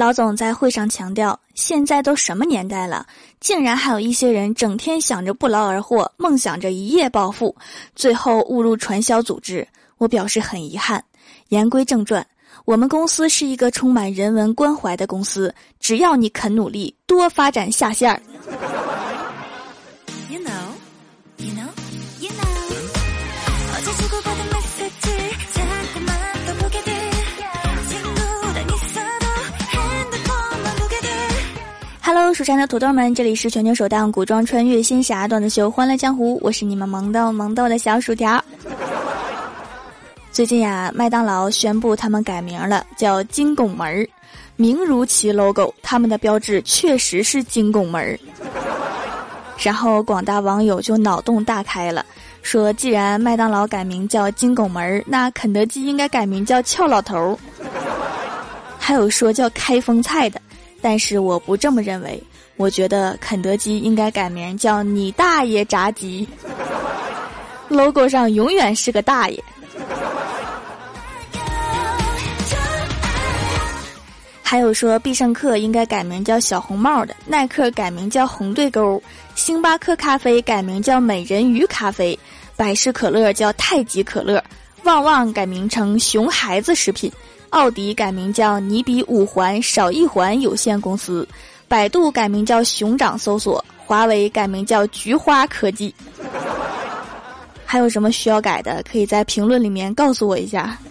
老总在会上强调，现在都什么年代了，竟然还有一些人整天想着不劳而获，梦想着一夜暴富，最后误入传销组织。我表示很遗憾。言归正传，我们公司是一个充满人文关怀的公司，只要你肯努力，多发展下线儿。Hello，蜀山的土豆们，这里是全球首档古装穿越仙侠段子秀《欢乐江湖》，我是你们萌豆萌豆的小薯条。最近呀，麦当劳宣布他们改名了，叫金拱门儿，名如其 logo，他们的标志确实是金拱门儿。然后广大网友就脑洞大开了，说既然麦当劳改名叫金拱门儿，那肯德基应该改名叫俏老头儿。还有说叫开封菜的。但是我不这么认为，我觉得肯德基应该改名叫“你大爷炸鸡 ”，logo 上永远是个大爷。还有说必胜客应该改名叫“小红帽”的，耐克改名叫“红对勾”，星巴克咖啡改名叫“美人鱼咖啡”，百事可乐叫“太极可乐”，旺旺改名成“熊孩子食品”。奥迪改名叫“你比五环少一环有限公司”，百度改名叫“熊掌搜索”，华为改名叫“菊花科技”。还有什么需要改的？可以在评论里面告诉我一下。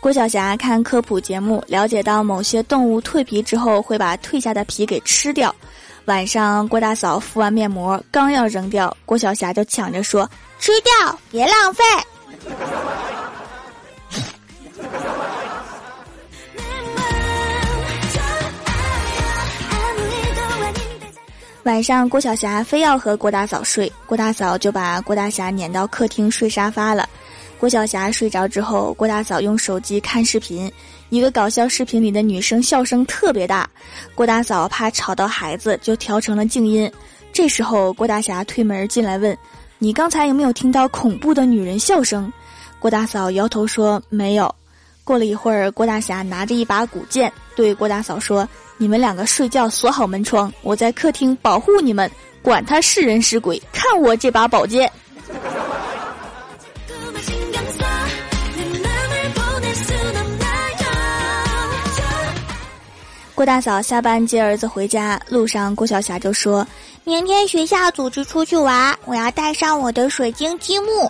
郭晓霞看科普节目，了解到某些动物蜕皮之后会把蜕下的皮给吃掉。晚上，郭大嫂敷完面膜，刚要扔掉，郭晓霞就抢着说：“吃掉，别浪费。”晚上，郭晓霞非要和郭大嫂睡，郭大嫂就把郭大侠撵到客厅睡沙发了。郭晓霞睡着之后，郭大嫂用手机看视频。一个搞笑视频里的女生笑声特别大，郭大嫂怕吵到孩子，就调成了静音。这时候，郭大侠推门进来问：“你刚才有没有听到恐怖的女人笑声？”郭大嫂摇头说：“没有。”过了一会儿，郭大侠拿着一把古剑对郭大嫂说：“你们两个睡觉锁好门窗，我在客厅保护你们，管他是人是鬼，看我这把宝剑。”郭大嫂下班接儿子回家，路上郭晓霞就说：“明天学校组织出去玩，我要带上我的水晶积木。”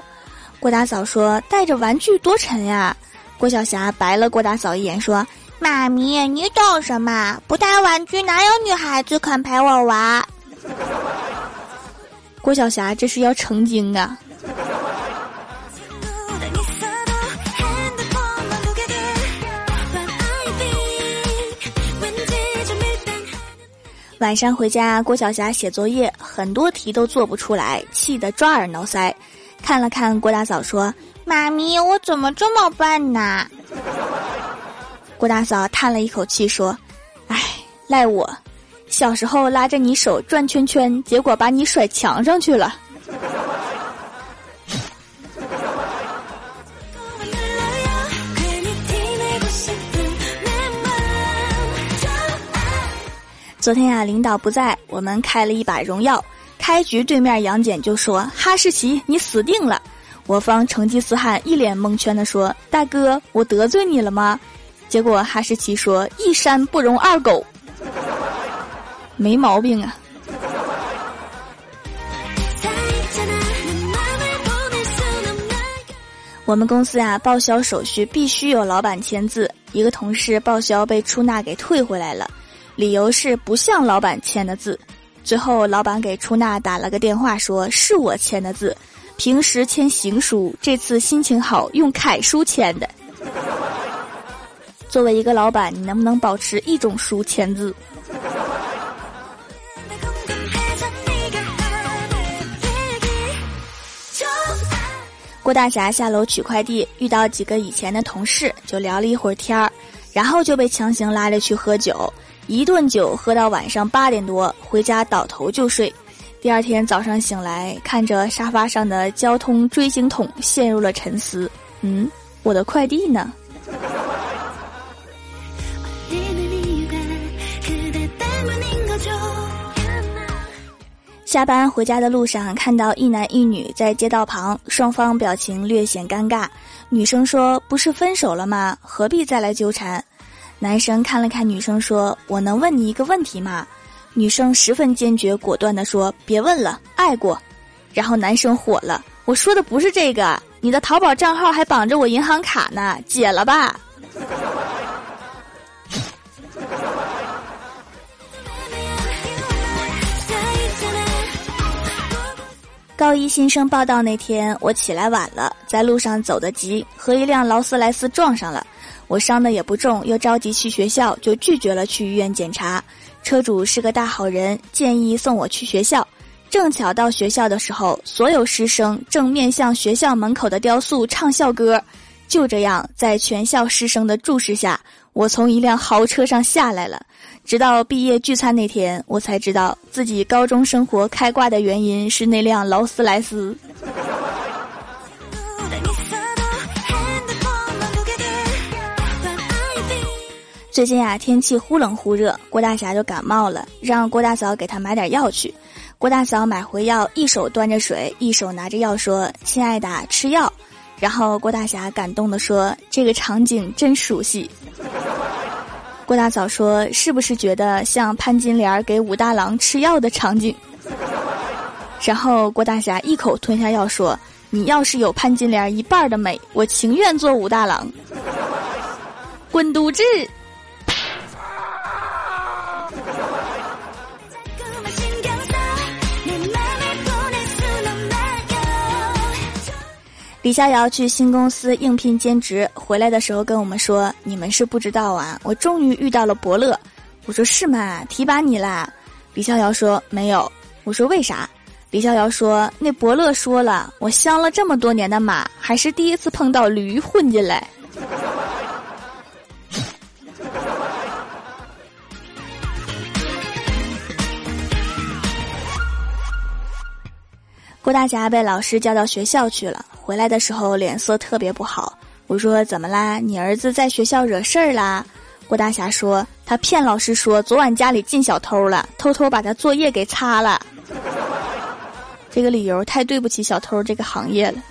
郭大嫂说：“带着玩具多沉呀。”郭晓霞白了郭大嫂一眼说：“妈咪，你懂什么？不带玩具哪有女孩子肯陪我玩？”郭晓霞这是要成精啊！晚上回家，郭晓霞写作业，很多题都做不出来，气得抓耳挠腮。看了看郭大嫂，说：“妈咪，我怎么这么笨呢？”郭大嫂叹了一口气，说：“唉，赖我，小时候拉着你手转圈圈，结果把你甩墙上去了。”昨天呀，领导不在，我们开了一把荣耀。开局对面杨戬就说：“哈士奇，你死定了！”我方成吉思汗一脸蒙圈的说：“大哥，我得罪你了吗？”结果哈士奇说：“一山不容二狗。”没毛病啊。我们公司啊，报销手续必须有老板签字。一个同事报销被出纳给退回来了。理由是不像老板签的字，最后老板给出纳打了个电话，说是我签的字，平时签行书，这次心情好用楷书签的。作为一个老板，你能不能保持一种书签字？郭大侠下楼取快递，遇到几个以前的同事，就聊了一会儿天儿，然后就被强行拉着去喝酒。一顿酒喝到晚上八点多，回家倒头就睡。第二天早上醒来，看着沙发上的交通锥形筒，陷入了沉思。嗯，我的快递呢？下班回家的路上，看到一男一女在街道旁，双方表情略显尴尬。女生说：“不是分手了吗？何必再来纠缠？”男生看了看女生，说：“我能问你一个问题吗？”女生十分坚决果断地说：“别问了，爱过。”然后男生火了：“我说的不是这个，你的淘宝账号还绑着我银行卡呢，解了吧。”高一新生报道那天，我起来晚了，在路上走得急，和一辆劳斯莱斯撞上了。我伤的也不重，又着急去学校，就拒绝了去医院检查。车主是个大好人，建议送我去学校。正巧到学校的时候，所有师生正面向学校门口的雕塑唱校歌。就这样，在全校师生的注视下，我从一辆豪车上下来了。直到毕业聚餐那天，我才知道自己高中生活开挂的原因是那辆劳斯莱斯。最近啊，天气忽冷忽热，郭大侠就感冒了，让郭大嫂给他买点药去。郭大嫂买回药，一手端着水，一手拿着药，说：“亲爱的，吃药。”然后郭大侠感动的说：“这个场景真熟悉。”郭大嫂说：“是不是觉得像潘金莲给武大郎吃药的场景？”然后郭大侠一口吞下药说：“你要是有潘金莲一半的美，我情愿做武大郎。”滚犊子！李逍遥去新公司应聘兼职，回来的时候跟我们说：“你们是不知道啊，我终于遇到了伯乐。”我说：“是吗？提拔你啦？”李逍遥说：“没有。”我说：“为啥？”李逍遥说：“那伯乐说了，我相了这么多年的马，还是第一次碰到驴混进来。”“郭大侠被老师叫到学校去了。”回来的时候脸色特别不好，我说怎么啦？你儿子在学校惹事儿啦？郭大侠说他骗老师说昨晚家里进小偷了，偷偷把他作业给擦了。这个理由太对不起小偷这个行业了。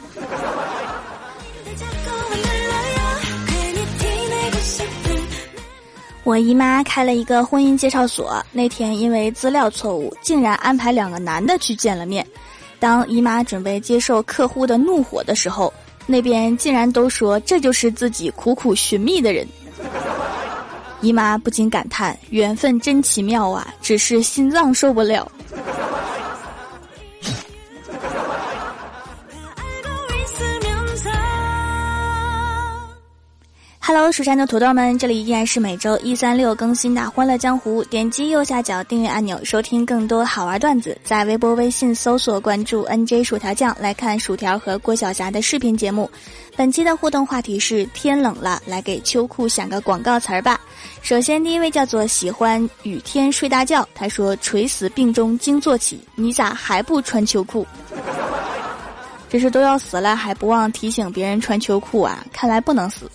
我姨妈开了一个婚姻介绍所，那天因为资料错误，竟然安排两个男的去见了面。当姨妈准备接受客户的怒火的时候，那边竟然都说这就是自己苦苦寻觅的人。姨妈不禁感叹：缘分真奇妙啊！只是心脏受不了。Hello，蜀山的土豆们，这里依然是每周一、三、六更新的《欢乐江湖》。点击右下角订阅按钮，收听更多好玩段子。在微博、微信搜索关注 “nj 薯条酱”，来看薯条和郭晓霞的视频节目。本期的互动话题是：天冷了，来给秋裤想个广告词儿吧。首先，第一位叫做喜欢雨天睡大觉，他说：“垂死病中惊坐起，你咋还不穿秋裤？这是都要死了还不忘提醒别人穿秋裤啊？看来不能死。”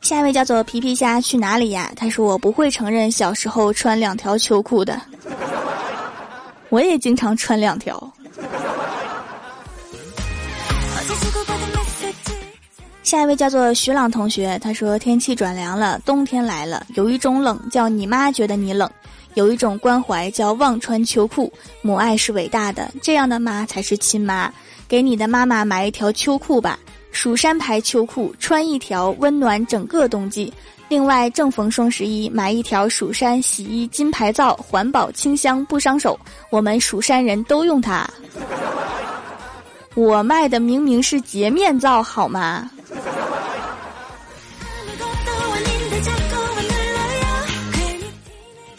下一位叫做皮皮虾去哪里呀？他说我不会承认小时候穿两条秋裤的，我也经常穿两条。下一位叫做徐朗同学，他说天气转凉了，冬天来了，有一种冷叫你妈觉得你冷，有一种关怀叫忘穿秋裤。母爱是伟大的，这样的妈才是亲妈。给你的妈妈买一条秋裤吧。蜀山牌秋裤，穿一条温暖整个冬季。另外，正逢双十一，买一条蜀山洗衣金牌皂，环保清香不伤手。我们蜀山人都用它。我卖的明明是洁面皂，好吗？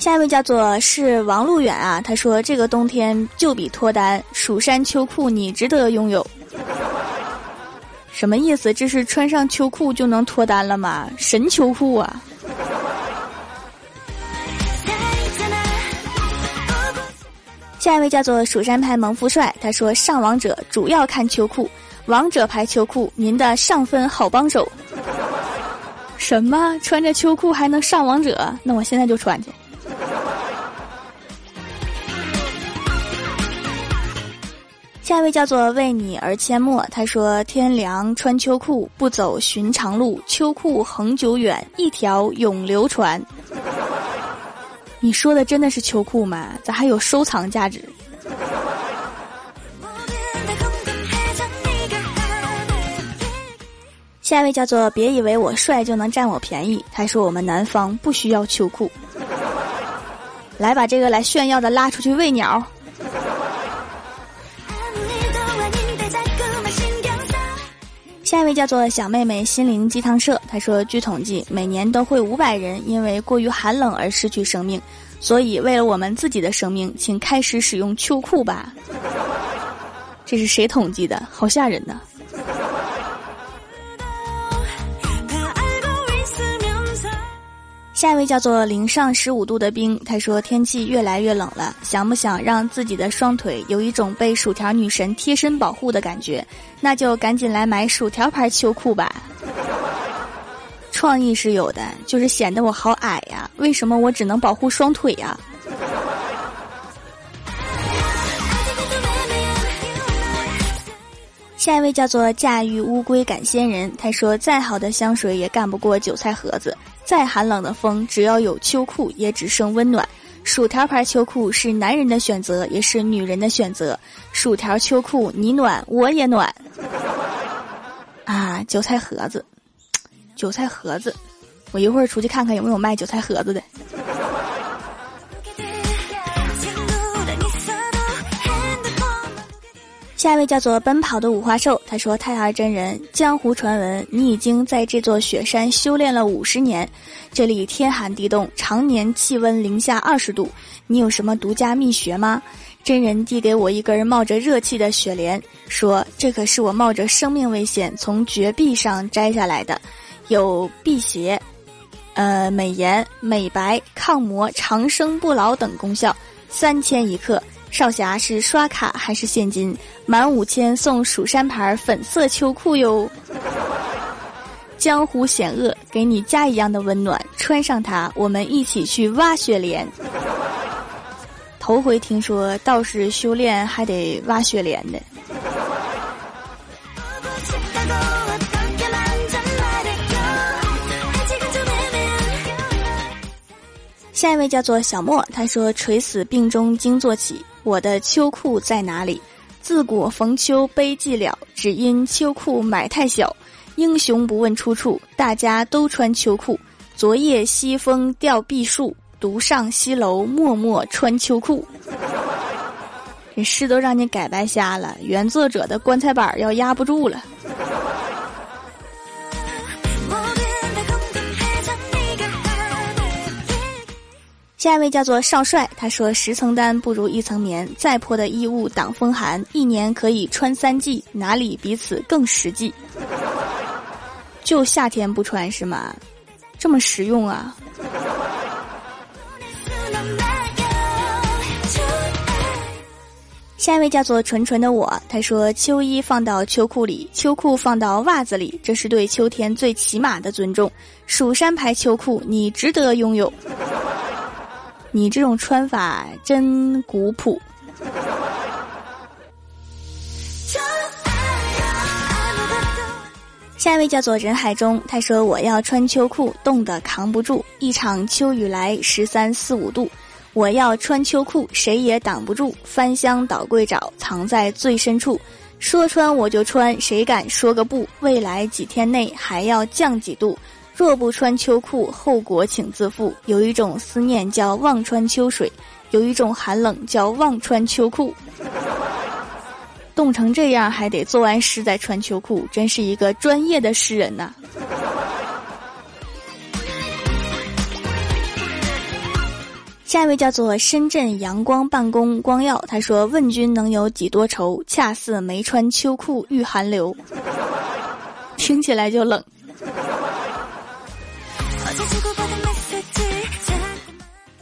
下一位叫做是王路远啊，他说这个冬天就比脱单，蜀山秋裤你值得拥有。什么意思？这是穿上秋裤就能脱单了吗？神秋裤啊！下一位叫做蜀山派萌富帅，他说上王者主要看秋裤，王者牌秋裤，您的上分好帮手。什么？穿着秋裤还能上王者？那我现在就穿去。下一位叫做为你而阡陌，他说天凉穿秋裤，不走寻常路，秋裤恒久远，一条永流传。你说的真的是秋裤吗？咋还有收藏价值？下一位叫做别以为我帅就能占我便宜，他说我们南方不需要秋裤。来把这个来炫耀的拉出去喂鸟。下一位叫做小妹妹心灵鸡汤社，她说：据统计，每年都会五百人因为过于寒冷而失去生命，所以为了我们自己的生命，请开始使用秋裤吧。这是谁统计的？好吓人呐！下一位叫做零上十五度的冰，他说天气越来越冷了，想不想让自己的双腿有一种被薯条女神贴身保护的感觉？那就赶紧来买薯条牌秋裤吧。创意是有的，就是显得我好矮呀？为什么我只能保护双腿呀？下一位叫做驾驭乌龟赶仙人，他说再好的香水也干不过韭菜盒子。再寒冷的风，只要有秋裤，也只剩温暖。薯条牌秋裤是男人的选择，也是女人的选择。薯条秋裤，你暖我也暖。啊，韭菜盒子，韭菜盒子，我一会儿出去看看有没有卖韭菜盒子的。下一位叫做奔跑的五花兽，他说：“太儿真人，江湖传闻你已经在这座雪山修炼了五十年，这里天寒地冻，常年气温零下二十度，你有什么独家秘诀吗？”真人递给我一根冒着热气的雪莲，说：“这可是我冒着生命危险从绝壁上摘下来的，有辟邪、呃美颜、美白、抗磨、长生不老等功效，三千一克。”少侠是刷卡还是现金？满五千送蜀山牌粉色秋裤哟！江湖险恶，给你家一样的温暖，穿上它，我们一起去挖雪莲。头回听说道士修炼还得挖雪莲的。下一位叫做小莫，他说：“垂死病中惊坐起。”我的秋裤在哪里？自古逢秋悲寂寥，只因秋裤买太小。英雄不问出处，大家都穿秋裤。昨夜西风吊碧树，独上西楼默默穿秋裤。这诗都让你改白瞎了，原作者的棺材板要压不住了。下一位叫做少帅，他说：“十层单不如一层棉，再破的衣物挡风寒，一年可以穿三季，哪里比此更实际？就夏天不穿是吗？这么实用啊！”下一位叫做纯纯的我，他说：“秋衣放到秋裤里，秋裤放到袜子里，这是对秋天最起码的尊重。蜀山牌秋裤，你值得拥有。”你这种穿法真古朴。下一位叫做人海中，他说：“我要穿秋裤，冻得扛不住。一场秋雨来，十三四五度，我要穿秋裤，谁也挡不住。翻箱倒柜找，藏在最深处。说穿我就穿，谁敢说个不？未来几天内还要降几度。”若不穿秋裤，后果请自负。有一种思念叫忘穿秋水，有一种寒冷叫忘穿秋裤。冻成这样还得做完诗再穿秋裤，真是一个专业的诗人呐。下一位叫做深圳阳光办公光耀，他说：“问君能有几多愁？恰似没穿秋裤遇寒流。”听起来就冷。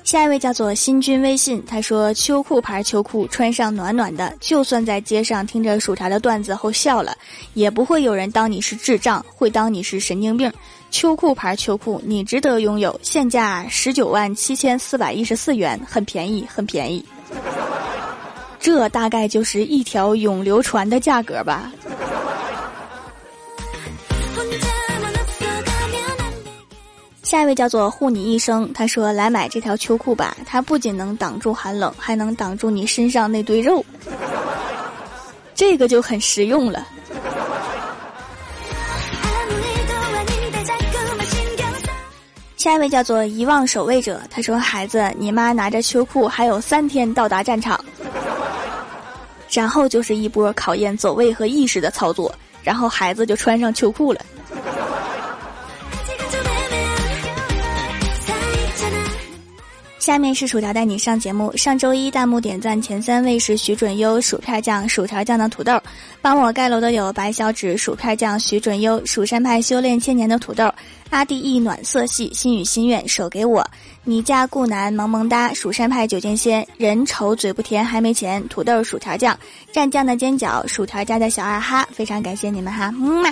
下一位叫做新君微信，他说秋裤牌秋裤穿上暖暖的，就算在街上听着薯条的段子后笑了，也不会有人当你是智障，会当你是神经病。秋裤牌秋裤，你值得拥有，现价十九万七千四百一十四元，很便宜，很便宜。这大概就是一条永流传的价格吧。下一位叫做护你一生，他说来买这条秋裤吧，它不仅能挡住寒冷，还能挡住你身上那堆肉，这个就很实用了。下一位叫做遗忘守卫者，他说孩子，你妈拿着秋裤还有三天到达战场，然后就是一波考验走位和意识的操作，然后孩子就穿上秋裤了。下面是薯条带你上节目。上周一弹幕点赞前三位是徐准优、薯片酱、薯条酱的土豆。帮我盖楼的有白小指、薯片酱、徐准优、蜀山派修炼千年的土豆、阿弟一暖色系、心语心愿手给我、你家顾南萌萌哒、蜀山派九剑仙、人丑嘴不甜还没钱、土豆薯条酱、蘸酱的尖角、薯条家的小二哈，非常感谢你们哈，么么。